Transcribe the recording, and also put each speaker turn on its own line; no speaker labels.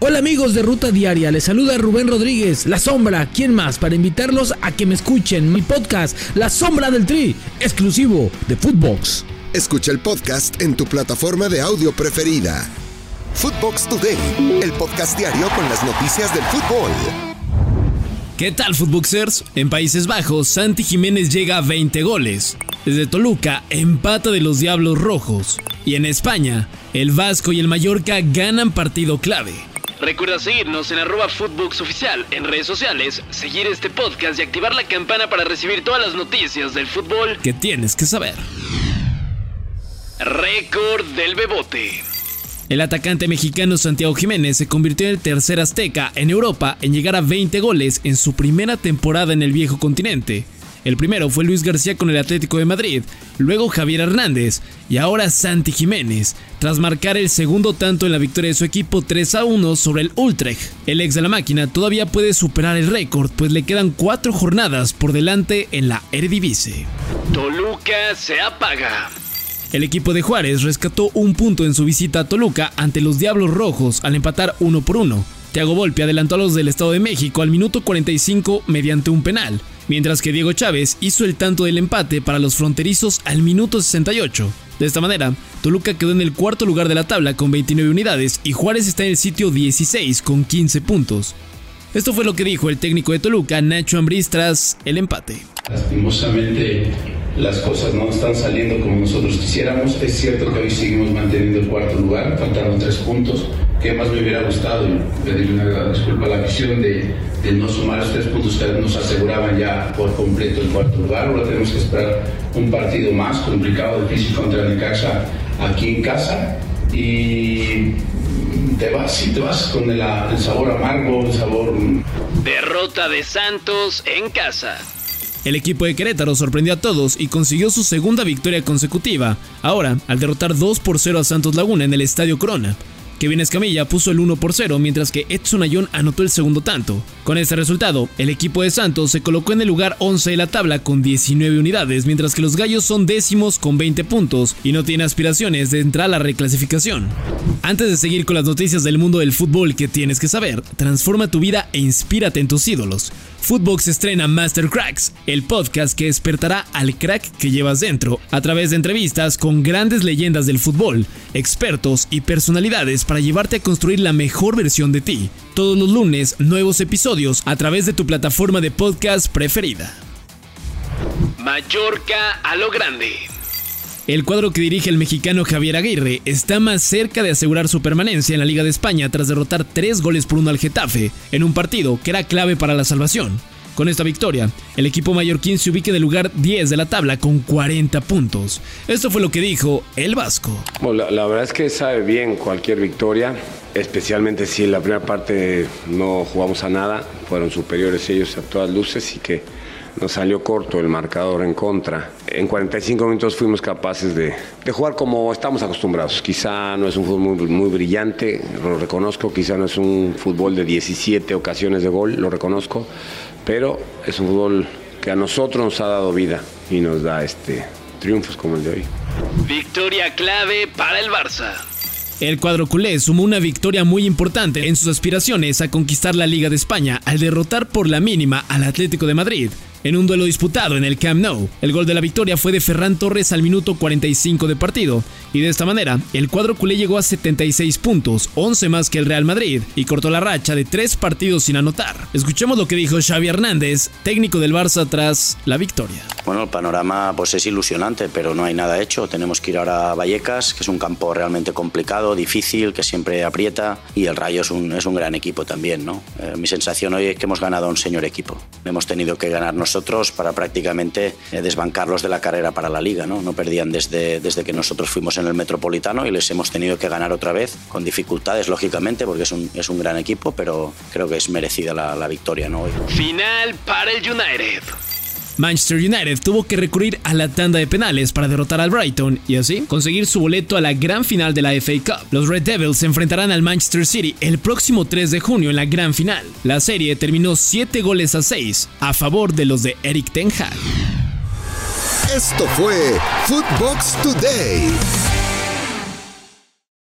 Hola amigos de Ruta Diaria, les saluda Rubén Rodríguez, La Sombra, ¿quién más? Para invitarlos a que me escuchen mi podcast, La Sombra del Tri, exclusivo de Footbox.
Escucha el podcast en tu plataforma de audio preferida. Footbox Today, el podcast diario con las noticias del fútbol.
¿Qué tal, Footboxers? En Países Bajos, Santi Jiménez llega a 20 goles. Desde Toluca, empata de los Diablos Rojos. Y en España, el Vasco y el Mallorca ganan partido clave. Recuerda seguirnos en arroba Footbox Oficial en redes sociales, seguir este podcast y activar la campana para recibir todas las noticias del fútbol que tienes que saber. Récord del Bebote. El atacante mexicano Santiago Jiménez se convirtió en el tercer azteca en Europa en llegar a 20 goles en su primera temporada en el viejo continente. El primero fue Luis García con el Atlético de Madrid, luego Javier Hernández y ahora Santi Jiménez, tras marcar el segundo tanto en la victoria de su equipo 3 a 1 sobre el Utrecht. El ex de la máquina todavía puede superar el récord, pues le quedan cuatro jornadas por delante en la Eredivisie. Toluca se apaga. El equipo de Juárez rescató un punto en su visita a Toluca ante los Diablos Rojos al empatar uno por uno. Thiago Volpi adelantó a los del Estado de México al minuto 45 mediante un penal mientras que Diego Chávez hizo el tanto del empate para los fronterizos al minuto 68. De esta manera, Toluca quedó en el cuarto lugar de la tabla con 29 unidades y Juárez está en el sitio 16 con 15 puntos. Esto fue lo que dijo el técnico de Toluca, Nacho Ambriz, tras el empate.
Lastimosamente las cosas no están saliendo como nosotros quisiéramos. Es cierto que hoy seguimos manteniendo el cuarto lugar, faltaron tres puntos. que más me hubiera gustado? Y pedirle una disculpa a la afición de, no sumar los tres puntos que nos aseguraban ya por completo el cuarto lugar. Ahora tenemos que esperar un partido más complicado, difícil contra el Necaxa aquí en casa. Y te vas y te vas con el, el sabor amargo, el sabor...
Derrota de Santos en casa. El equipo de Querétaro sorprendió a todos y consiguió su segunda victoria consecutiva, ahora al derrotar 2 por 0 a Santos Laguna en el Estadio Corona. Kevin Escamilla puso el 1 por 0, mientras que Edson Ayón anotó el segundo tanto. Con este resultado, el equipo de Santos se colocó en el lugar 11 de la tabla con 19 unidades, mientras que los Gallos son décimos con 20 puntos y no tienen aspiraciones de entrar a la reclasificación. Antes de seguir con las noticias del mundo del fútbol que tienes que saber, transforma tu vida e inspírate en tus ídolos. Footbox estrena Master Cracks, el podcast que despertará al crack que llevas dentro, a través de entrevistas con grandes leyendas del fútbol, expertos y personalidades para llevarte a construir la mejor versión de ti. Todos los lunes, nuevos episodios a través de tu plataforma de podcast preferida. Mallorca a lo grande. El cuadro que dirige el mexicano Javier Aguirre está más cerca de asegurar su permanencia en la Liga de España tras derrotar tres goles por uno al Getafe, en un partido que era clave para la salvación. Con esta victoria, el equipo mallorquín se ubica en el lugar 10 de la tabla con 40 puntos. Esto fue lo que dijo el Vasco.
la, verdad es que sabe bien cualquier victoria, especialmente si en la primera parte no jugamos a nada, fueron superiores ellos a todas luces y que nos salió corto el marcador en contra. En 45 minutos fuimos capaces de, jugar como estamos acostumbrados. Quizá no es un fútbol muy, muy, brillante, lo reconozco, quizá no es un fútbol de 17 ocasiones de gol, lo reconozco, pero es un fútbol que a nosotros nos ha dado vida y nos da este triunfos como el de hoy.
Victoria clave para el Barça. El cuadro culé sumó una victoria muy importante en sus aspiraciones a conquistar la Liga de España al derrotar por la mínima al Atlético de Madrid en un duelo disputado en el Camp Nou. El gol de la victoria fue de Ferran Torres al minuto 45 de partido, y de esta manera, el cuadro culé llegó a 76 puntos, 11 más que el Real Madrid, y cortó la racha de tres partidos sin anotar. Escuchemos lo que dijo Xavi Hernández, técnico del Barça tras la victoria.
Bueno, el panorama pues es ilusionante, pero no hay nada hecho. Tenemos que ir ahora a Vallecas, que es un campo realmente complicado, difícil, que siempre aprieta, y el Rayo es un, es un gran equipo también, ¿no? Eh, mi sensación hoy es que hemos ganado a un señor equipo. Hemos tenido que ganarnos nosotros para prácticamente eh, desbancarlos de la carrera para la liga. No, no perdían desde, desde que nosotros fuimos en el Metropolitano y les hemos tenido que ganar otra vez, con dificultades lógicamente, porque es un, es un gran equipo, pero creo que es merecida la, la victoria ¿no? hoy.
Final para el United. Manchester United tuvo que recurrir a la tanda de penales para derrotar al Brighton y así conseguir su boleto a la gran final de la FA Cup. Los Red Devils se enfrentarán al Manchester City el próximo 3 de junio en la gran final. La serie terminó 7 goles a 6 a favor de los de Eric Ten Hag.
Esto fue Footbox Today.